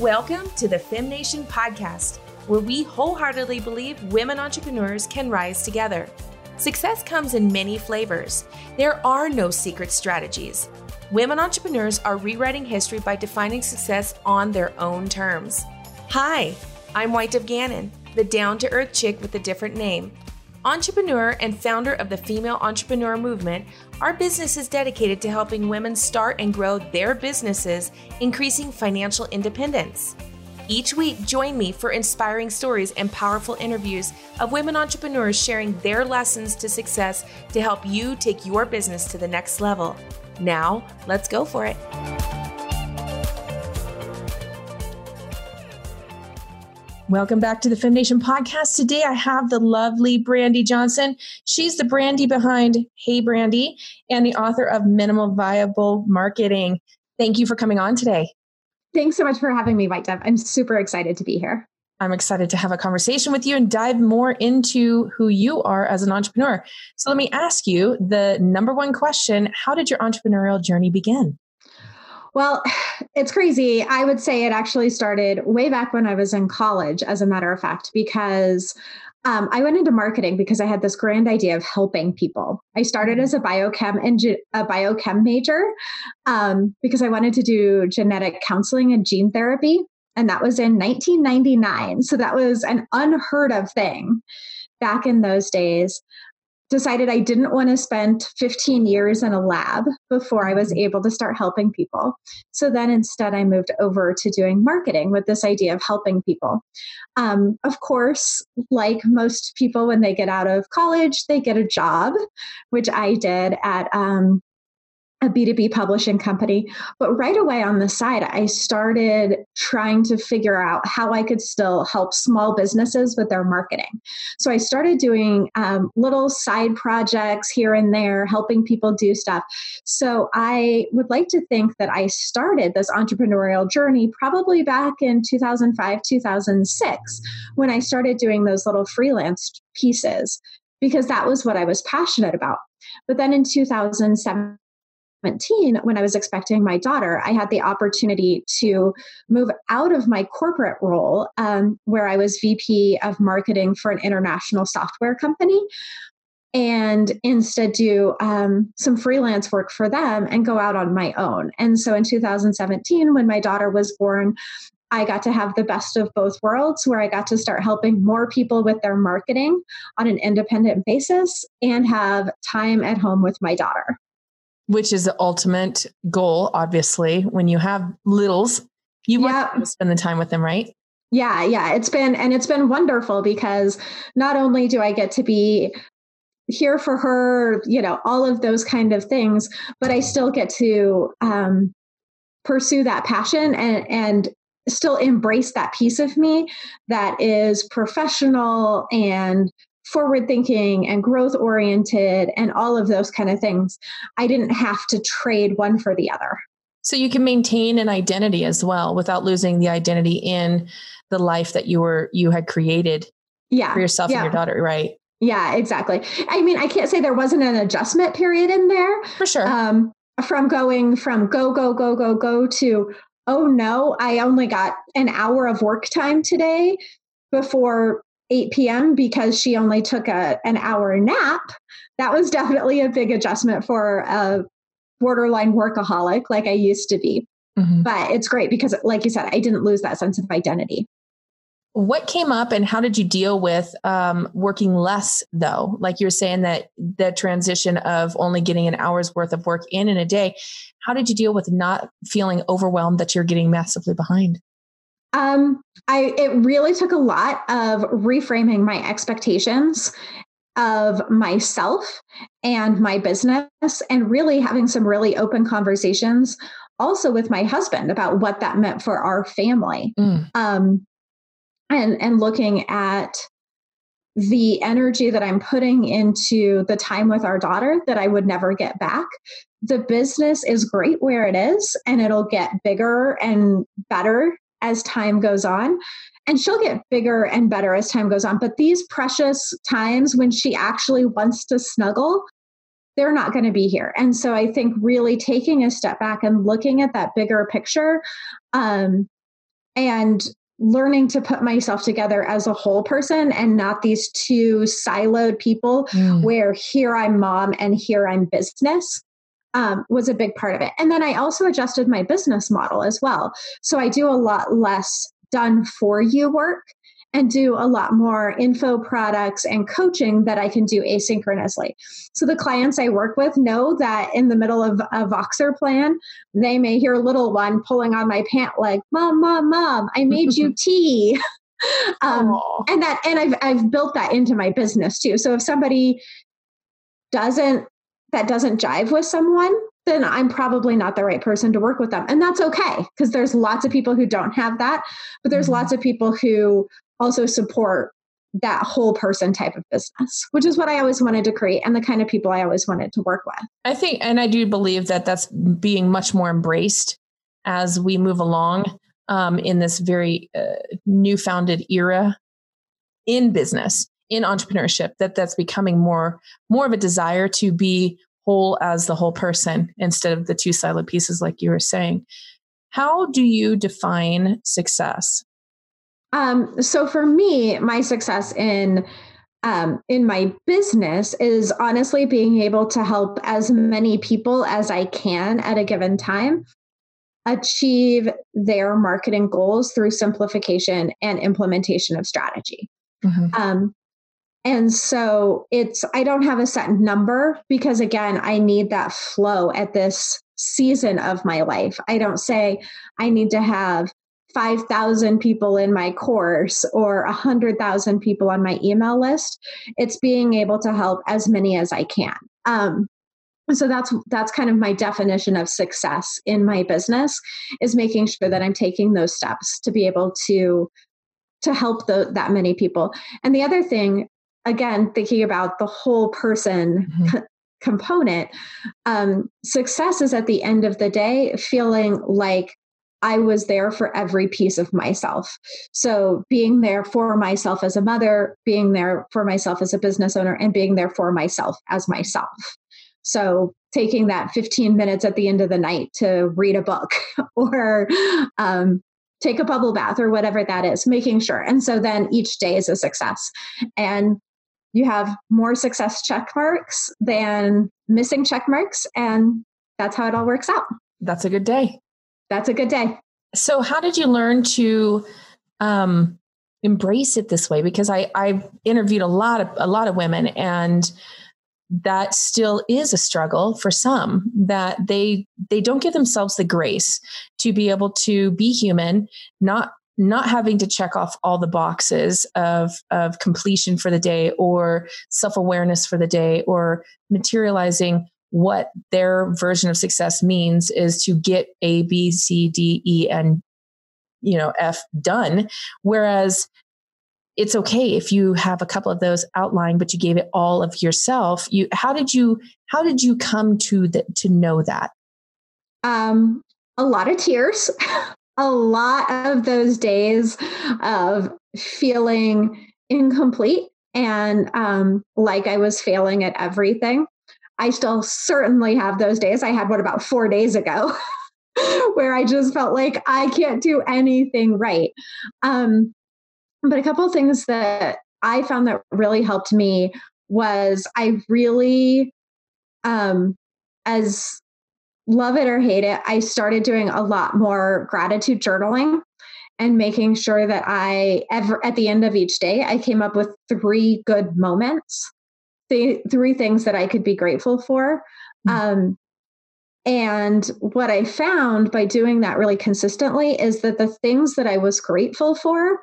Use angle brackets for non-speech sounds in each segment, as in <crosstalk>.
Welcome to the FemNation podcast, where we wholeheartedly believe women entrepreneurs can rise together. Success comes in many flavors. There are no secret strategies. Women entrepreneurs are rewriting history by defining success on their own terms. Hi, I'm White Dove Gannon, the down to earth chick with a different name. Entrepreneur and founder of the Female Entrepreneur Movement, our business is dedicated to helping women start and grow their businesses, increasing financial independence. Each week, join me for inspiring stories and powerful interviews of women entrepreneurs sharing their lessons to success to help you take your business to the next level. Now, let's go for it. Welcome back to the FemNation podcast. Today I have the lovely Brandy Johnson. She's the Brandy behind Hey Brandy and the author of Minimal Viable Marketing. Thank you for coming on today. Thanks so much for having me, White Dove. I'm super excited to be here. I'm excited to have a conversation with you and dive more into who you are as an entrepreneur. So let me ask you the number one question How did your entrepreneurial journey begin? Well, <sighs> it's crazy. I would say it actually started way back when I was in college, as a matter of fact, because um, I went into marketing because I had this grand idea of helping people. I started as a biochem and a biochem major um, because I wanted to do genetic counseling and gene therapy, and that was in 1999. So that was an unheard of thing back in those days decided I didn't want to spend 15 years in a lab before I was mm-hmm. able to start helping people. So then instead, I moved over to doing marketing with this idea of helping people. Um, of course, like most people, when they get out of college, they get a job, which I did at um, a B2B publishing company. But right away on the side, I started trying to figure out how I could still help small businesses with their marketing. So I started doing um, little side projects here and there, helping people do stuff. So I would like to think that I started this entrepreneurial journey probably back in 2005, 2006, when I started doing those little freelance pieces because that was what I was passionate about. But then in 2007, 17, when I was expecting my daughter, I had the opportunity to move out of my corporate role, um, where I was VP of marketing for an international software company, and instead do um, some freelance work for them and go out on my own. And so in 2017, when my daughter was born, I got to have the best of both worlds where I got to start helping more people with their marketing on an independent basis and have time at home with my daughter which is the ultimate goal, obviously. When you have littles, you want to spend the time with them, right? Yeah, yeah. It's been, and it's been wonderful because not only do I get to be here for her, you know, all of those kind of things, but I still get to um, pursue that passion and, and still embrace that piece of me that is professional and forward thinking and growth oriented and all of those kind of things. I didn't have to trade one for the other. So you can maintain an identity as well without losing the identity in the life that you were you had created yeah. for yourself yeah. and your daughter, right? Yeah, exactly. I mean, I can't say there wasn't an adjustment period in there. For sure. Um, from going from go, go, go, go, go to, oh no, I only got an hour of work time today before 8 p.m. because she only took a, an hour nap, that was definitely a big adjustment for a borderline workaholic like I used to be. Mm-hmm. But it's great because, like you said, I didn't lose that sense of identity. What came up and how did you deal with um, working less, though? Like you're saying that the transition of only getting an hour's worth of work in in a day. How did you deal with not feeling overwhelmed that you're getting massively behind? Um, I it really took a lot of reframing my expectations of myself and my business and really having some really open conversations also with my husband about what that meant for our family mm. um, and and looking at the energy that i'm putting into the time with our daughter that i would never get back the business is great where it is and it'll get bigger and better as time goes on. And she'll get bigger and better as time goes on. But these precious times when she actually wants to snuggle, they're not going to be here. And so I think really taking a step back and looking at that bigger picture um, and learning to put myself together as a whole person and not these two siloed people mm. where here I'm mom and here I'm business. Um, was a big part of it. And then I also adjusted my business model as well. So I do a lot less done for you work and do a lot more info products and coaching that I can do asynchronously. So the clients I work with know that in the middle of a Voxer plan, they may hear a little one pulling on my pant leg, "Mom, mom, mom, I made you <laughs> tea." <laughs> um, and that and I've I've built that into my business too. So if somebody doesn't that doesn't jive with someone, then I'm probably not the right person to work with them. And that's okay because there's lots of people who don't have that, but there's mm-hmm. lots of people who also support that whole person type of business, which is what I always wanted to create and the kind of people I always wanted to work with. I think, and I do believe that that's being much more embraced as we move along um, in this very uh, new founded era in business, in entrepreneurship, that that's becoming more more of a desire to be whole as the whole person instead of the two siloed pieces, like you were saying. How do you define success? Um, so for me, my success in um, in my business is honestly being able to help as many people as I can at a given time achieve their marketing goals through simplification and implementation of strategy. Mm-hmm. Um, and so it's, I don't have a set number because again, I need that flow at this season of my life. I don't say I need to have 5,000 people in my course or 100,000 people on my email list. It's being able to help as many as I can. Um, so that's that's kind of my definition of success in my business is making sure that i'm taking those steps to be able to to help the, that many people and the other thing again thinking about the whole person mm-hmm. co- component um, success is at the end of the day feeling like I was there for every piece of myself. So, being there for myself as a mother, being there for myself as a business owner, and being there for myself as myself. So, taking that 15 minutes at the end of the night to read a book <laughs> or um, take a bubble bath or whatever that is, making sure. And so then each day is a success. And you have more success check marks than missing check marks. And that's how it all works out. That's a good day that's a good day. So, how did you learn to um, embrace it this way? Because I I've interviewed a lot of a lot of women, and that still is a struggle for some that they they don't give themselves the grace to be able to be human not not having to check off all the boxes of of completion for the day or self-awareness for the day or materializing what their version of success means is to get A, B, C, D, E, and you know F done. Whereas it's okay if you have a couple of those outlined, but you gave it all of yourself. You how did you how did you come to the, to know that? Um, a lot of tears. <laughs> a lot of those days of feeling incomplete and um, like I was failing at everything. I still certainly have those days. I had one about four days ago <laughs> where I just felt like I can't do anything right. Um, but a couple of things that I found that really helped me was I really, um, as love it or hate it, I started doing a lot more gratitude journaling and making sure that I ever at the end of each day I came up with three good moments th- three things that I could be grateful for. Mm-hmm. Um, and what I found by doing that really consistently is that the things that I was grateful for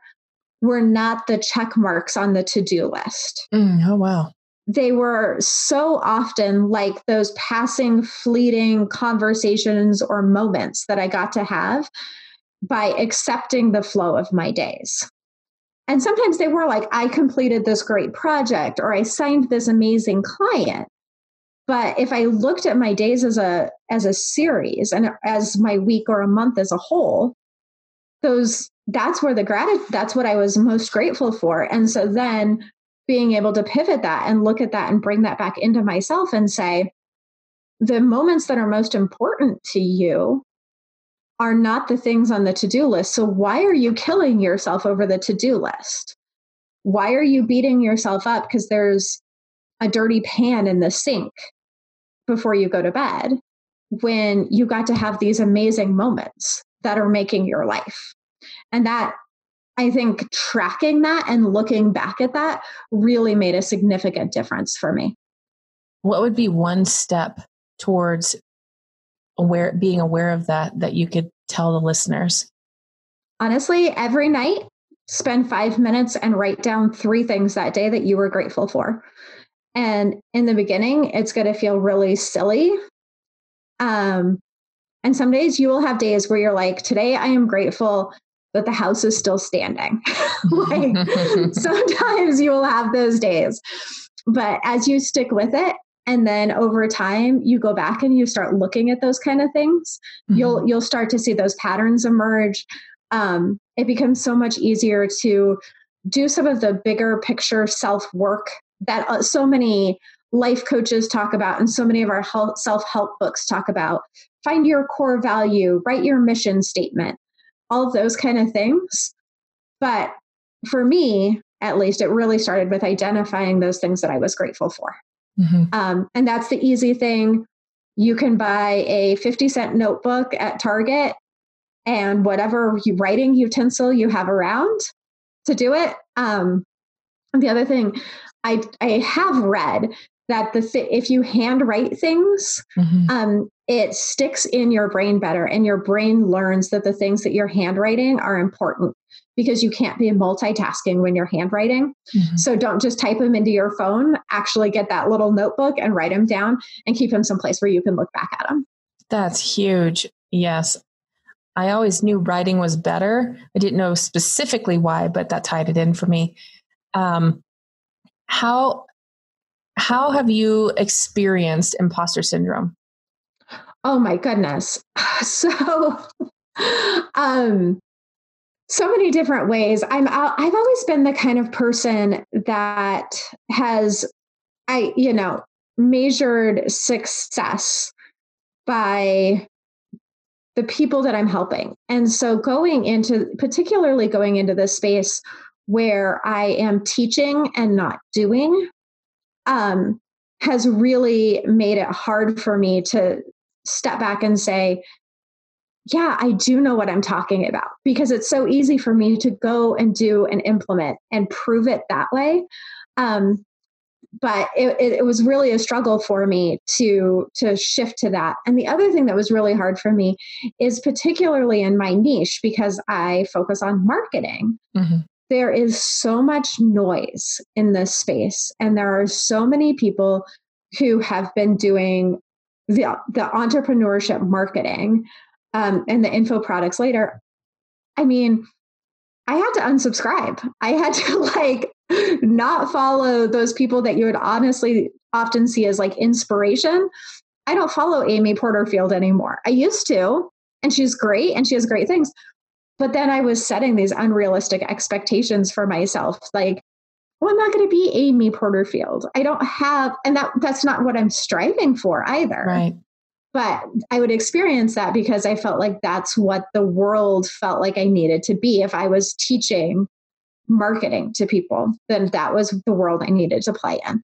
were not the check marks on the to do list. Mm, oh, wow. They were so often like those passing, fleeting conversations or moments that I got to have by accepting the flow of my days. And sometimes they were like, I completed this great project or I signed this amazing client. But if I looked at my days as a as a series and as my week or a month as a whole, those that's where the gratitude that's what I was most grateful for. And so then being able to pivot that and look at that and bring that back into myself and say, the moments that are most important to you are not the things on the to do list. So, why are you killing yourself over the to do list? Why are you beating yourself up because there's a dirty pan in the sink before you go to bed when you got to have these amazing moments that are making your life? And that I think tracking that and looking back at that really made a significant difference for me. What would be one step towards aware being aware of that that you could tell the listeners? Honestly, every night spend 5 minutes and write down 3 things that day that you were grateful for. And in the beginning, it's going to feel really silly. Um and some days you will have days where you're like, today I am grateful that the house is still standing. <laughs> like <laughs> sometimes you will have those days. But as you stick with it and then over time you go back and you start looking at those kind of things, mm-hmm. you'll you'll start to see those patterns emerge. Um, it becomes so much easier to do some of the bigger picture self work that uh, so many life coaches talk about and so many of our self help books talk about. Find your core value, write your mission statement all of those kind of things. But for me, at least, it really started with identifying those things that I was grateful for. Mm-hmm. Um, and that's the easy thing. You can buy a 50 cent notebook at Target and whatever writing utensil you have around to do it. Um, the other thing I, I have read that the th- if you handwrite things, mm-hmm. um, it sticks in your brain better, and your brain learns that the things that you're handwriting are important because you can't be multitasking when you're handwriting. Mm-hmm. So don't just type them into your phone. Actually, get that little notebook and write them down, and keep them someplace where you can look back at them. That's huge. Yes. I always knew writing was better. I didn't know specifically why, but that tied it in for me. Um, how how have you experienced imposter syndrome? Oh my goodness. <sighs> So, <laughs> um, so many different ways. I'm I've always been the kind of person that has I, you know, measured success by the people that I'm helping. And so going into particularly going into this space where I am teaching and not doing um, has really made it hard for me to step back and say, yeah, I do know what I'm talking about because it's so easy for me to go and do and implement and prove it that way. Um, but it, it, was really a struggle for me to to shift to that. And the other thing that was really hard for me is particularly in my niche because I focus on marketing. Mm-hmm there is so much noise in this space and there are so many people who have been doing the, the entrepreneurship marketing um, and the info products later i mean i had to unsubscribe i had to <laughs> like not follow those people that you would honestly often see as like inspiration i don't follow amy porterfield anymore i used to and she's great and she has great things but then I was setting these unrealistic expectations for myself. Like, well, I'm not going to be Amy Porterfield. I don't have, and that that's not what I'm striving for either. Right. But I would experience that because I felt like that's what the world felt like I needed to be. If I was teaching marketing to people, then that was the world I needed to play in.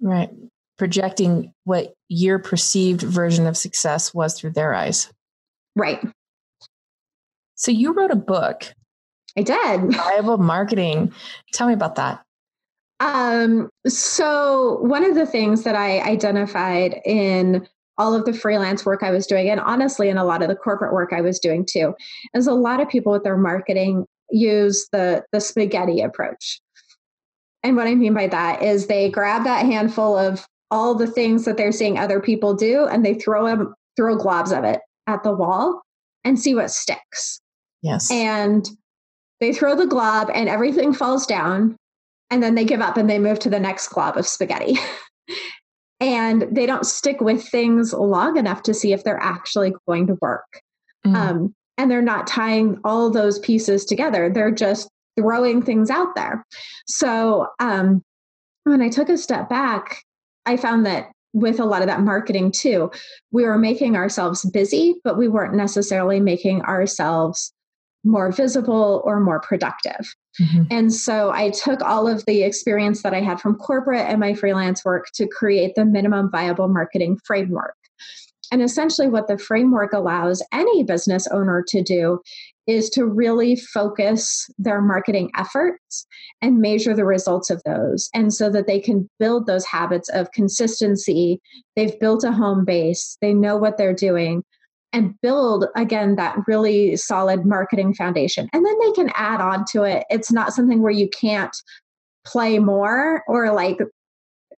Right. Projecting what your perceived version of success was through their eyes. Right. So you wrote a book. I did. <laughs> Viable marketing. Tell me about that. Um, so one of the things that I identified in all of the freelance work I was doing, and honestly, in a lot of the corporate work I was doing too, is a lot of people with their marketing use the the spaghetti approach. And what I mean by that is they grab that handful of all the things that they're seeing other people do and they throw them throw globs of it at the wall and see what sticks. Yes. And they throw the glob and everything falls down. And then they give up and they move to the next glob of spaghetti. <laughs> and they don't stick with things long enough to see if they're actually going to work. Mm. Um, and they're not tying all those pieces together. They're just throwing things out there. So um, when I took a step back, I found that with a lot of that marketing too. We were making ourselves busy, but we weren't necessarily making ourselves more visible or more productive. Mm-hmm. And so I took all of the experience that I had from corporate and my freelance work to create the minimum viable marketing framework. And essentially, what the framework allows any business owner to do is to really focus their marketing efforts and measure the results of those. And so that they can build those habits of consistency. They've built a home base, they know what they're doing, and build again that really solid marketing foundation. And then they can add on to it. It's not something where you can't play more or like,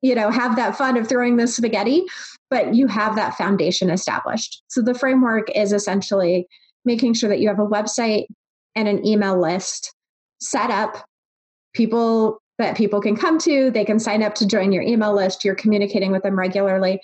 you know, have that fun of throwing the spaghetti, but you have that foundation established. So the framework is essentially making sure that you have a website and an email list set up, people that people can come to, they can sign up to join your email list, you're communicating with them regularly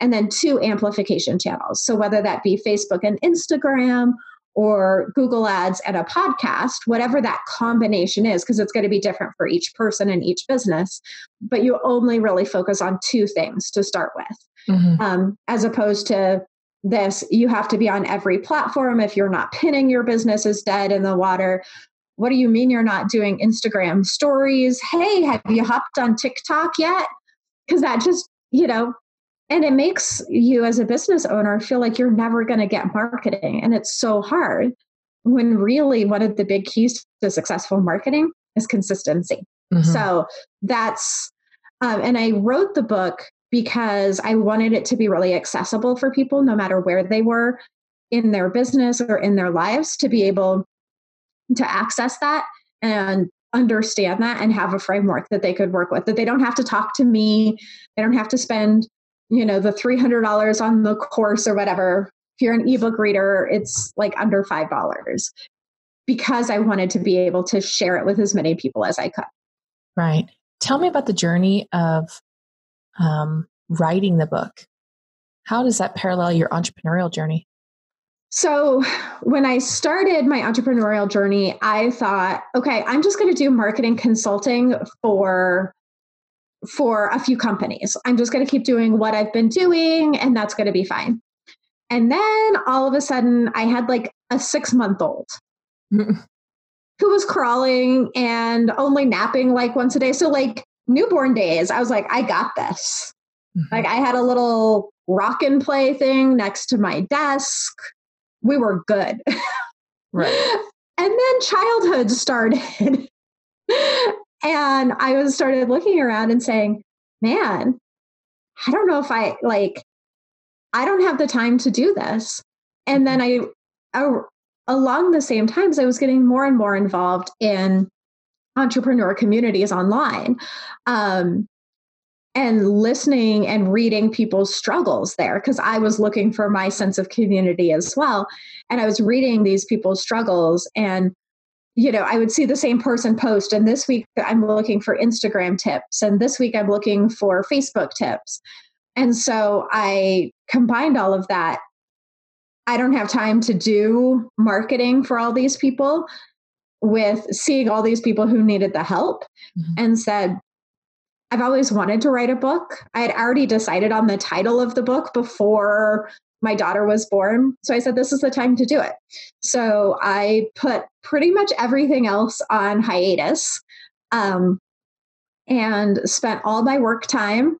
and then two amplification channels. So whether that be Facebook and Instagram or Google Ads and a podcast, whatever that combination is, because it's going to be different for each person and each business, but you only really focus on two things to start with, mm-hmm. um, as opposed to this, you have to be on every platform. If you're not pinning, your business is dead in the water. What do you mean you're not doing Instagram stories? Hey, have you hopped on TikTok yet? Because that just, you know, and it makes you as a business owner feel like you're never going to get marketing. And it's so hard when really one of the big keys to successful marketing is consistency. Mm-hmm. So that's, um, and I wrote the book because I wanted it to be really accessible for people, no matter where they were in their business or in their lives, to be able to access that and understand that and have a framework that they could work with, that they don't have to talk to me, they don't have to spend you know the $300 on the course or whatever if you're an ebook reader it's like under $5 because i wanted to be able to share it with as many people as i could. Right. Tell me about the journey of um, writing the book. How does that parallel your entrepreneurial journey? So, when I started my entrepreneurial journey, I thought, okay, I'm just going to do marketing consulting for for a few companies. I'm just going to keep doing what I've been doing, and that's going to be fine. And then all of a sudden, I had like a six month old <laughs> who was crawling and only napping like once a day. So, like newborn days, I was like, I got this. Mm-hmm. Like, I had a little rock and play thing next to my desk. We were good. right. <laughs> And then childhood started. And I was started looking around and saying, man, I don't know if I like, I don't have the time to do this. And then I, I along the same times, I was getting more and more involved in entrepreneur communities online. Um, and listening and reading people's struggles there because I was looking for my sense of community as well. And I was reading these people's struggles and you know, I would see the same person post, and this week I'm looking for Instagram tips, and this week I'm looking for Facebook tips. And so I combined all of that. I don't have time to do marketing for all these people with seeing all these people who needed the help mm-hmm. and said, I've always wanted to write a book. I had already decided on the title of the book before my daughter was born. So I said, this is the time to do it. So I put pretty much everything else on hiatus um, and spent all my work time,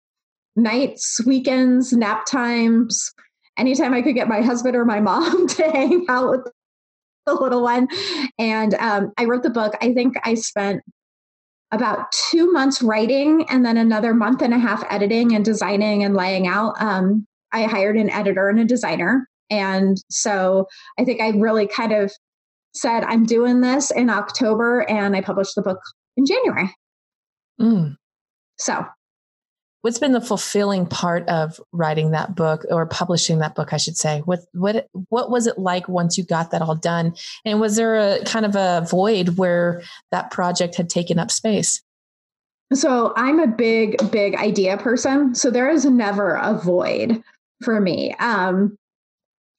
nights, weekends, nap times, anytime I could get my husband or my <laughs> mom to hang out with the little one. And um, I wrote the book. I think I spent about two months writing and then another month and a half editing and designing and laying out. Um, I hired an editor and a designer. And so I think I really kind of said, I'm doing this in October, and I published the book in January. Mm. So, what's been the fulfilling part of writing that book or publishing that book, I should say? What what what was it like once you got that all done? And was there a kind of a void where that project had taken up space? So I'm a big, big idea person. So there is never a void for me. Um,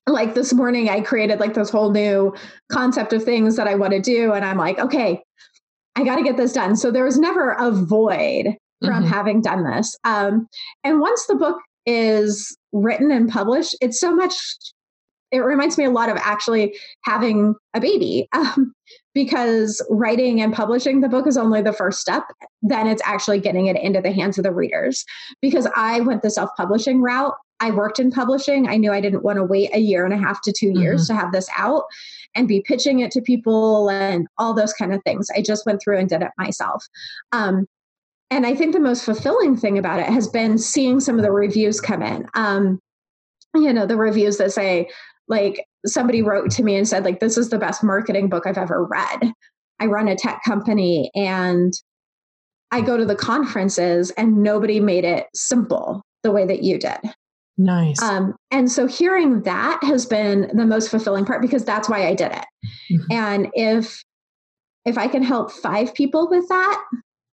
like this morning, I created like this whole new concept of things that I want to do. And I'm like, okay, I got to get this done. So there was never a void from mm-hmm. having done this. Um, and once the book is written and published, it's so much it reminds me a lot of actually having a baby <laughs> um, because writing and publishing the book is only the first step then it's actually getting it into the hands of the readers because i went the self-publishing route i worked in publishing i knew i didn't want to wait a year and a half to 2 years mm-hmm. to have this out and be pitching it to people and all those kind of things. I just went through and did it myself. Um, and i think the most fulfilling thing about it has been seeing some of the reviews come in. Um, you know the reviews that say like somebody wrote to me and said like this is the best marketing book i've ever read. I run a tech company and i go to the conferences and nobody made it simple the way that you did nice um, and so hearing that has been the most fulfilling part because that's why i did it mm-hmm. and if if i can help five people with that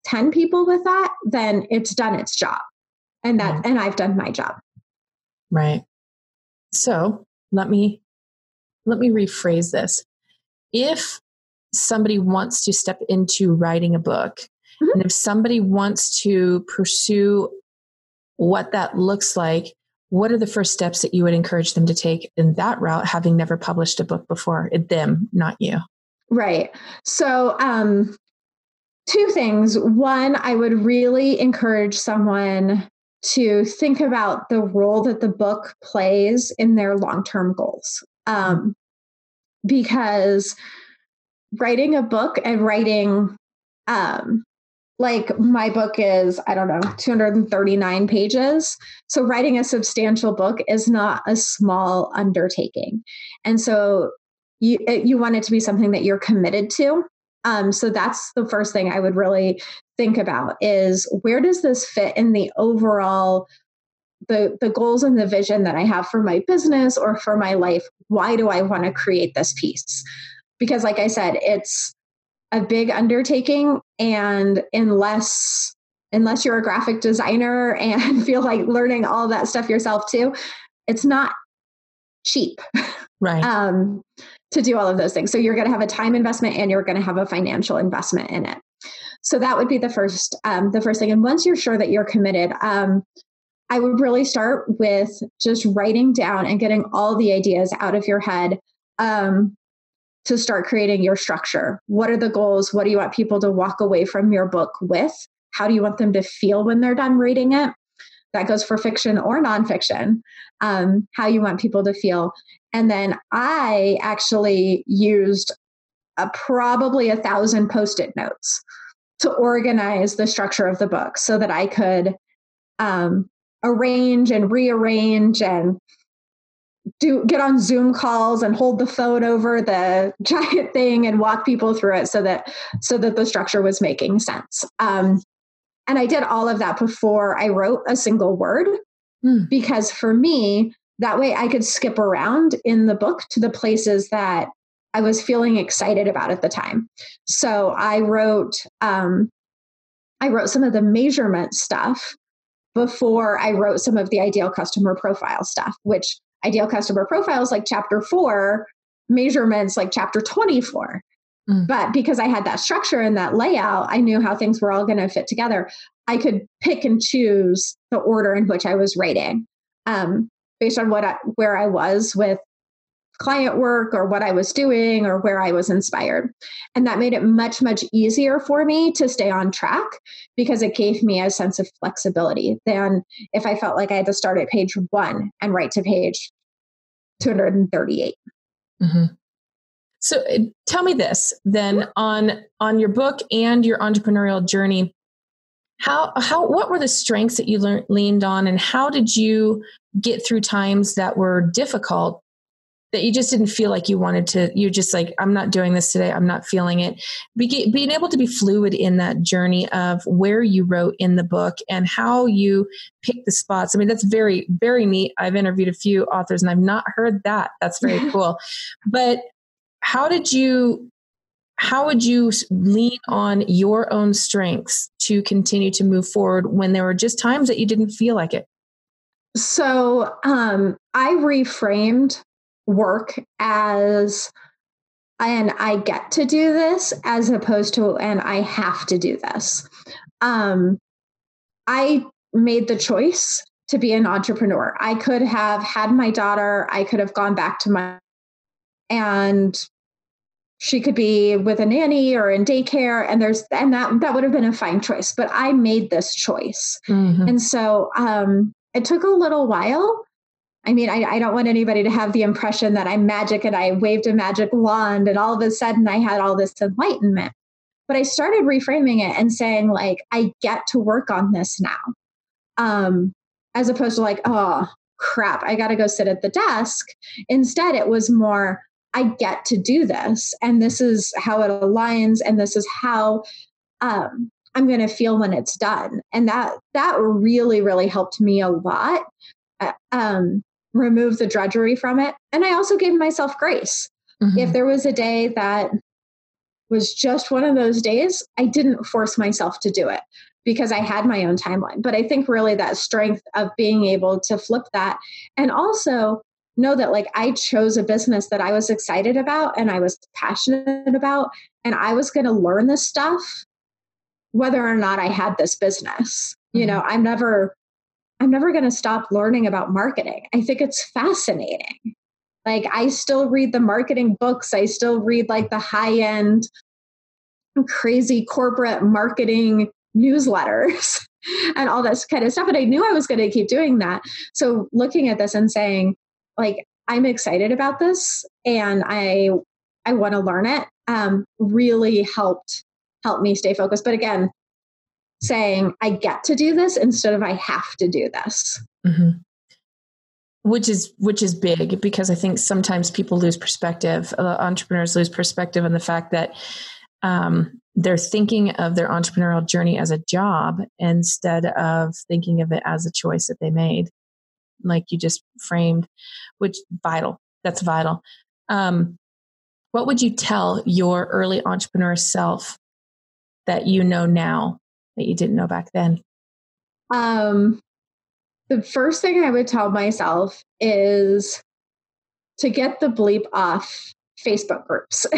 10 people with that then it's done its job and that right. and i've done my job right so let me let me rephrase this if somebody wants to step into writing a book mm-hmm. and if somebody wants to pursue what that looks like what are the first steps that you would encourage them to take in that route having never published a book before? Them not you. Right. So um two things. One i would really encourage someone to think about the role that the book plays in their long term goals. Um, because writing a book and writing, um, like my book is, I don't know, 239 pages. So writing a substantial book is not a small undertaking. And so you, you want it to be something that you're committed to. Um, so that's the first thing I would really think about is where does this fit in the overall the the goals and the vision that I have for my business or for my life? Why do I want to create this piece? Because like I said, it's a big undertaking and unless unless you're a graphic designer <laughs> and feel like learning all that stuff yourself too, it's not cheap. Right. um, to do all of those things. So you're going to have a time investment and you're going to have a financial investment in it. So that would be the first um, the first thing. And once you're sure that you're committed, um, I would really start with just writing down and getting all the ideas out of your head um, to start creating your structure. What are the goals? What do you want people to walk away from your book with? How do you want them to feel when they're done reading it? That goes for fiction or nonfiction. Um, how you want people to feel. And then I actually used a, probably a thousand post it notes to organize the structure of the book so that I could um, arrange and rearrange and do get on Zoom calls and hold the phone over the <laughs> giant thing and walk people through it so that so that the structure was making sense. Um, and I did all of that before I wrote a single word mm. because for me that way I could skip around in the book to the places that I was feeling excited about at the time. So I wrote um, I wrote some of the measurement stuff before I wrote some of the ideal customer profile stuff, which ideal customer profiles like chapter four, measurements like chapter 24. Mm. But because I had that structure and that layout, I knew how things were all going to fit together. I could pick and choose the order in which I was writing um, based on what I, where I was with client work or what I was doing or where I was inspired. And that made it much, much easier for me to stay on track because it gave me a sense of flexibility than if I felt like I had to start at page one and write to page 238. Mm-hmm. So uh, tell me this then on on your book and your entrepreneurial journey how how what were the strengths that you learned, leaned on and how did you get through times that were difficult that you just didn't feel like you wanted to you're just like i'm not doing this today. I'm not feeling it. Be, being able to be fluid in that journey of where you wrote in the book and how you pick the spots. I mean that's very very neat. I've interviewed a few authors and i've not heard that. That's very <laughs> cool. But how did you how would you lean on your own strengths to continue to move forward when there were just times that you didn't feel like it? So um, i reframed work as and I get to do this as opposed to and I have to do this. Um, I made the choice to be an entrepreneur. I could have had my daughter, I could have gone back to my and she could be with a nanny or in daycare and there's and that that would have been a fine choice but i made this choice mm-hmm. and so um it took a little while i mean I, I don't want anybody to have the impression that i'm magic and i waved a magic wand and all of a sudden i had all this enlightenment but i started reframing it and saying like i get to work on this now um as opposed to like oh crap i got to go sit at the desk instead it was more I get to do this, and this is how it aligns, and this is how um, I'm going to feel when it's done. And that that really really helped me a lot. Uh, um, remove the drudgery from it, and I also gave myself grace. Mm-hmm. If there was a day that was just one of those days, I didn't force myself to do it because I had my own timeline. But I think really that strength of being able to flip that and also know that like I chose a business that I was excited about and I was passionate about and I was going to learn this stuff whether or not I had this business. Mm-hmm. You know, I'm never I'm never going to stop learning about marketing. I think it's fascinating. Like I still read the marketing books, I still read like the high-end crazy corporate marketing newsletters <laughs> and all this kind of stuff. And I knew I was going to keep doing that. So looking at this and saying, like I'm excited about this and I I want to learn it um, really helped help me stay focused. But again, saying I get to do this instead of I have to do this. Mm-hmm. Which is which is big because I think sometimes people lose perspective. Uh, entrepreneurs lose perspective on the fact that um, they're thinking of their entrepreneurial journey as a job instead of thinking of it as a choice that they made like you just framed, which vital. That's vital. Um, what would you tell your early entrepreneur self that you know now that you didn't know back then? Um, the first thing I would tell myself is to get the bleep off Facebook groups. <laughs>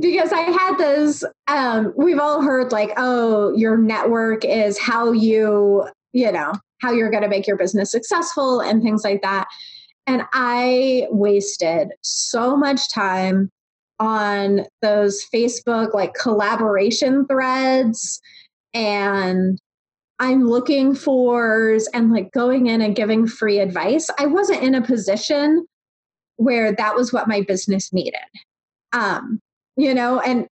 because I had this, um, we've all heard like, oh, your network is how you you know, how you're going to make your business successful and things like that. And I wasted so much time on those Facebook like collaboration threads and I'm looking for and like going in and giving free advice. I wasn't in a position where that was what my business needed. Um, you know, and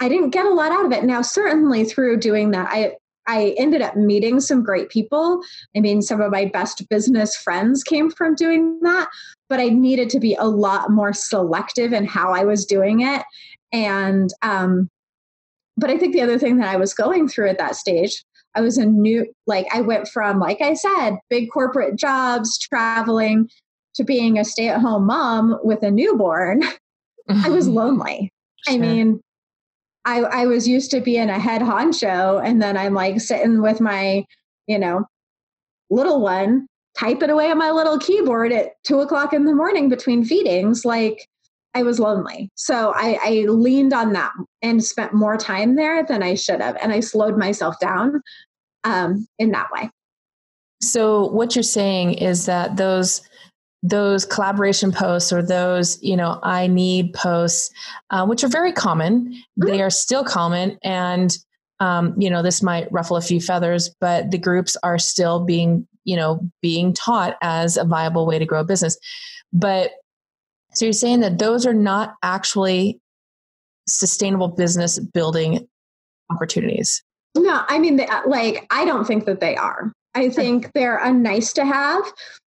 I didn't get a lot out of it. Now, certainly through doing that, I I ended up meeting some great people. I mean, some of my best business friends came from doing that, but I needed to be a lot more selective in how I was doing it. And, um, but I think the other thing that I was going through at that stage, I was a new, like, I went from, like I said, big corporate jobs, traveling, to being a stay at home mom with a newborn. I was lonely. Sure. I mean, I, I was used to being a head honcho and then I'm like sitting with my, you know, little one, typing away on my little keyboard at two o'clock in the morning between feedings. Like I was lonely. So I, I leaned on that and spent more time there than I should have. And I slowed myself down um, in that way. So what you're saying is that those those collaboration posts or those you know i need posts uh, which are very common mm-hmm. they are still common and um, you know this might ruffle a few feathers but the groups are still being you know being taught as a viable way to grow a business. But so you're saying that those are not actually sustainable business building opportunities? No i mean uh, like i don't think that they are. I think they're a nice to have.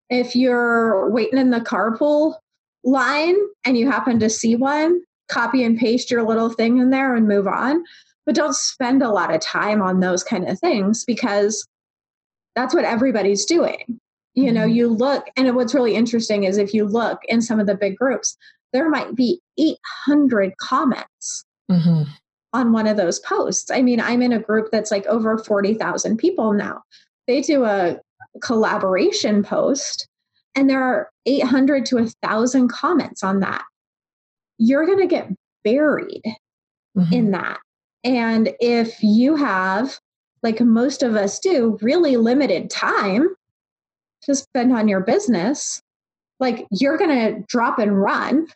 If you're waiting in the carpool line and you happen to see one, copy and paste your little thing in there and move on. But don't spend a lot of time on those kind of things because that's what everybody's doing. You mm-hmm. know, you look, and what's really interesting is if you look in some of the big groups, there might be 800 comments mm-hmm. on one of those posts. I mean, I'm in a group that's like over 40,000 people now. They do a collaboration post and there are 800 to 1,000 comments on that, you're going to get buried mm-hmm. in that. And if you have like most of us do, really limited time to spend on your business, like you're going to drop and run,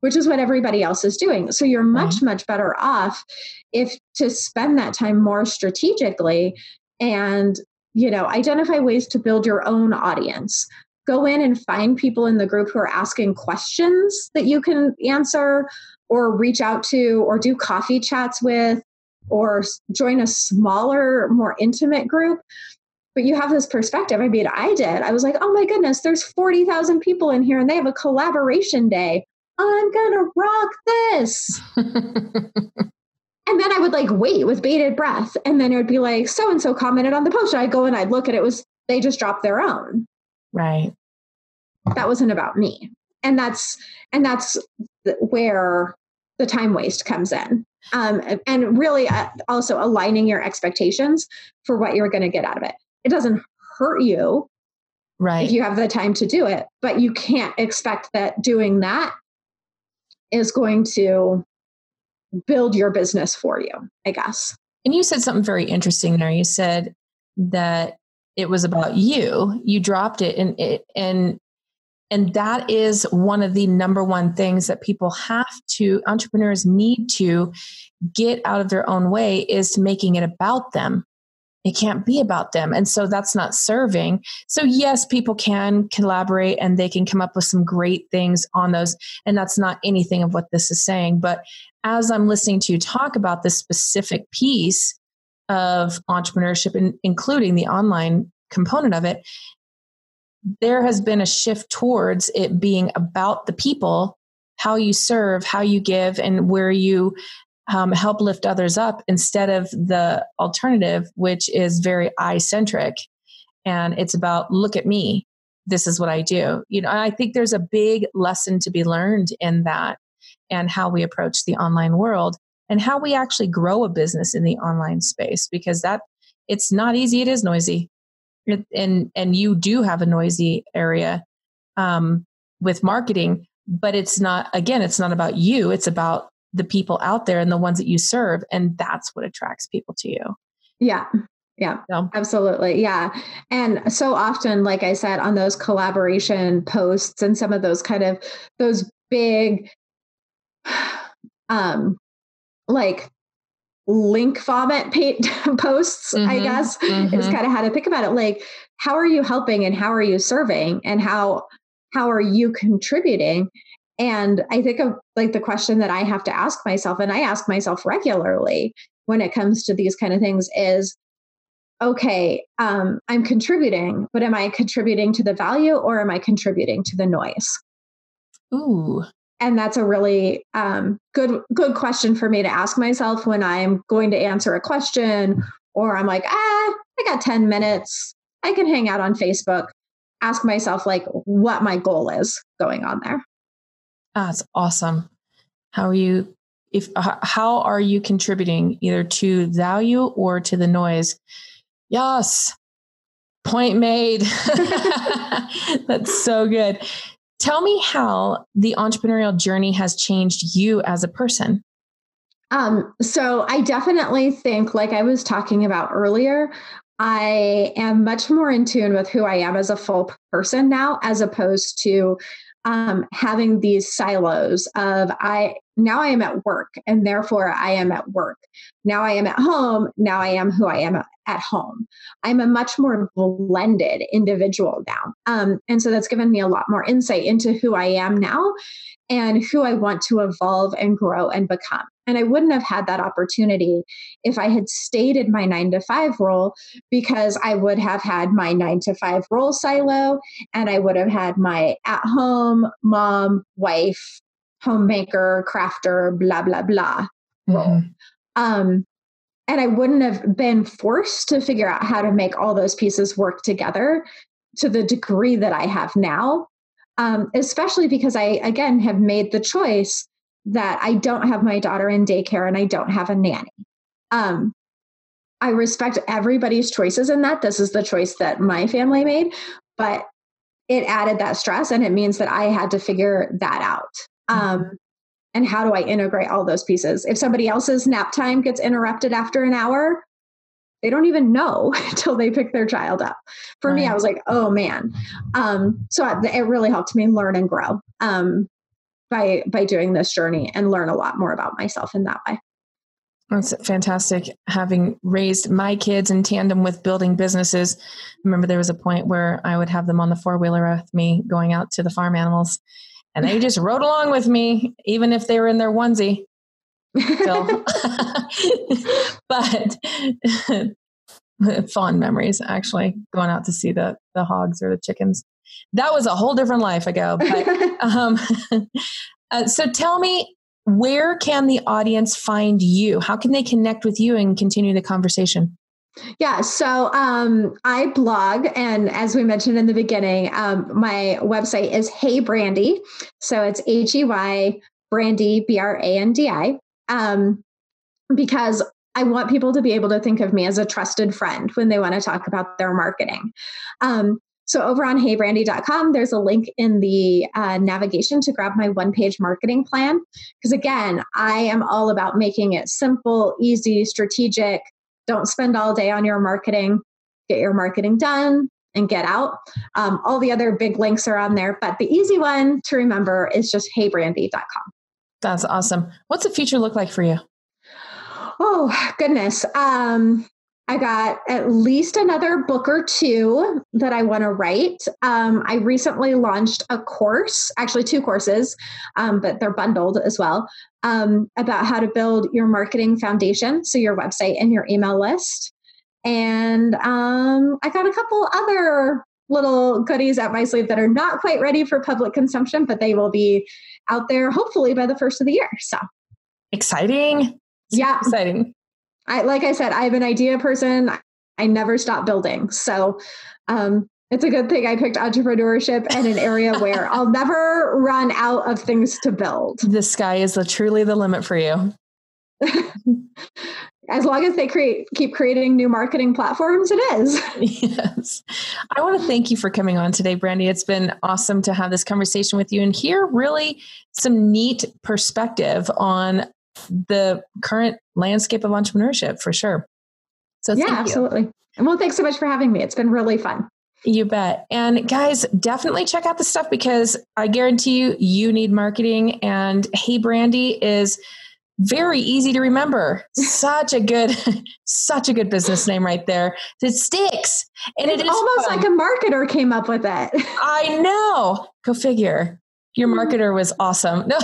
which is what everybody else is doing. So you're uh-huh. much, right. much better off if to spend that time more strategically and, you know, identify ways to build your own audience. Go in and find people in the group who are asking questions that you can answer or reach out to or do coffee chats with or join a smaller, more intimate group. But you have this perspective. I mean, I did. I was like, oh my goodness, there's 40,000 people in here and they have a collaboration day. I'm going to rock this. <laughs> and then I would like wait with bated breath. And then it would be like, so and so commented on the post. And I'd go and I'd look and it was, they just dropped their own. Right. That wasn't about me. And that's, and that's where the time waste comes in. Um, and really uh, also aligning your expectations for what you're going to get out of it. It doesn't hurt you right. if you have the time to do it but you can't expect that doing that is going to build your business for you i guess. And you said something very interesting there. You said that it was about you. You dropped it and it and and that is one of the number one things that people have to, entrepreneurs need to get out of their own way is making it about them. It can't be about them. And so that's not serving. So, yes, people can collaborate and they can come up with some great things on those. And that's not anything of what this is saying. But as I'm listening to you talk about this specific piece of entrepreneurship, including the online component of it, there has been a shift towards it being about the people, how you serve, how you give, and where you um, help lift others up instead of the alternative, which is very I centric. And it's about, look at me. This is what I do. You know, I think there's a big lesson to be learned in that and how we approach the online world and how we actually grow a business in the online space because that it's not easy. It is noisy and and you do have a noisy area um, with marketing but it's not again it's not about you. It's about the people out there and the ones that you serve and that's what attracts people to you. Yeah. Yeah. So. absolutely. Yeah. And so often like i said on those collaboration posts and some of those kind of those big <sighs> um like link vomit paint <laughs> posts mm-hmm, i guess mm-hmm. is kind of how to think about it. Like how are you helping and how are you serving and how how are you contributing? And i think of like the question that i have to ask myself and i ask myself regularly when it comes to these kind of things is okay um, i'm contributing but am i contributing to the value or am i contributing to the noise? Ooh and that's a really um, good good question for me to ask myself when i'm going to answer a question or i'm like ah i got 10 minutes. I can hang out on facebook. Ask myself like what my goal is going on there. That's awesome. How are you if how are you contributing either to value or to the noise? Yes. Point made. <laughs> That's so good Tell me how the entrepreneurial journey has changed you as a person. Um, so I definitely think, like I was talking about earlier, I am much more in tune with who I am as a full person now, as opposed to um, having these silos of I now I am at work and therefore I am at work. Now I am at home. Now I am who I am at home. I'm a much more blended individual now. Um, and so that's given me a lot more insight into who I am now and who I want to evolve and grow and become. And I wouldn't have had that opportunity if I had stayed in my nine to five role because I would have had my nine to five role silo and I would have had my at home mom, wife, homemaker, crafter, blah, blah, blah role. Mm-hmm. Um, and I wouldn't have been forced to figure out how to make all those pieces work together to the degree that I have now. Um, especially because I, again, have made the choice that I don't have my daughter in daycare and I don't have a nanny. Um, I respect everybody's choices in that. This is the choice that my family made, but it added that stress and it means that I had to figure that out. Um, and how do I integrate all those pieces? If somebody else's nap time gets interrupted after an hour, they don't even know <laughs> until they pick their child up. For right. me, I was like, oh man. Um, so it really helped me learn and grow um, by by doing this journey and learn a lot more about myself in that way. That's fantastic. Having raised my kids in tandem with building businesses, I remember there was a point where I would have them on the four wheeler with me going out to the farm animals, and they just rode along with me, even if they were in their onesie. <laughs> but fond memories actually going out to see the the hogs or the chickens. That was a whole different life ago. But <laughs> um, <laughs> uh, so tell me where can the audience find you? How can they connect with you and continue the conversation? Yeah, so um, I blog, and as we mentioned in the beginning, um, my website is Hey Brandi. So it's H E Y Brandi, B R A N D I. Um, because I want people to be able to think of me as a trusted friend when they want to talk about their marketing. Um, so over on heybrandi.com, there's a link in the uh, navigation to grab my one page marketing plan. Because again, I am all about making it simple, easy, strategic. Don't spend all day on your marketing. Get your marketing done and get out. Um, all the other big links are on there, but the easy one to remember is just heybrandi.com. That's awesome. What's the future look like for you? Oh, goodness. Um, I got at least another book or two that I want to write. Um, I recently launched a course, actually, two courses, um, but they're bundled as well, um, about how to build your marketing foundation. So, your website and your email list. And um, I got a couple other little goodies at my sleeve that are not quite ready for public consumption, but they will be out there hopefully by the first of the year. So exciting. yeah. Exciting. I, like I said, I'm an idea person. I never stop building. So, um, it's a good thing I picked entrepreneurship and an area <laughs> where I'll never run out of things to build. The sky is the, truly the limit for you. <laughs> as long as they create keep creating new marketing platforms, it is. <laughs> Yes. I want to thank you for coming on today, Brandi. It's been awesome to have this conversation with you and hear really some neat perspective on the current landscape of entrepreneurship for sure. So yeah, absolutely. And well, thanks so much for having me. It's been really fun. You bet. And guys, definitely check out the stuff because I guarantee you, you need marketing. And Hey Brandi is very easy to remember. <laughs> Such a good, such a good business name right there. It sticks, and it's it is almost fun. like a marketer came up with it. I know. Go figure. Your mm-hmm. marketer was awesome. <laughs> No,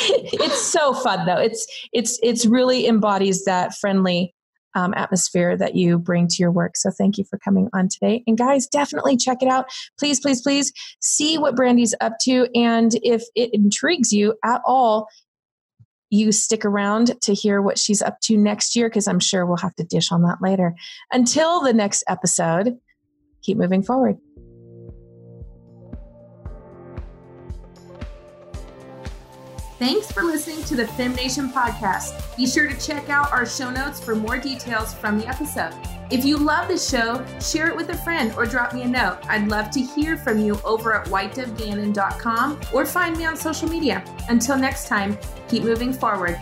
it's so fun though. It's it's it's really embodies that friendly um, atmosphere that you bring to your work. So thank you for coming on today. And guys, definitely check it out. Please, please, please see what Brandi's up to. And if it intrigues you at all, you stick around to hear what she's up to next year because I'm sure we'll have to dish on that later. Until the next episode, keep moving forward. Thanks for listening to the FemNation podcast. Be sure to check out our show notes for more details from the episode. If you love the show, share it with a friend or drop me a note. I'd love to hear from you over at whitedovegannon.com or find me on social media. Until next time, keep moving forward.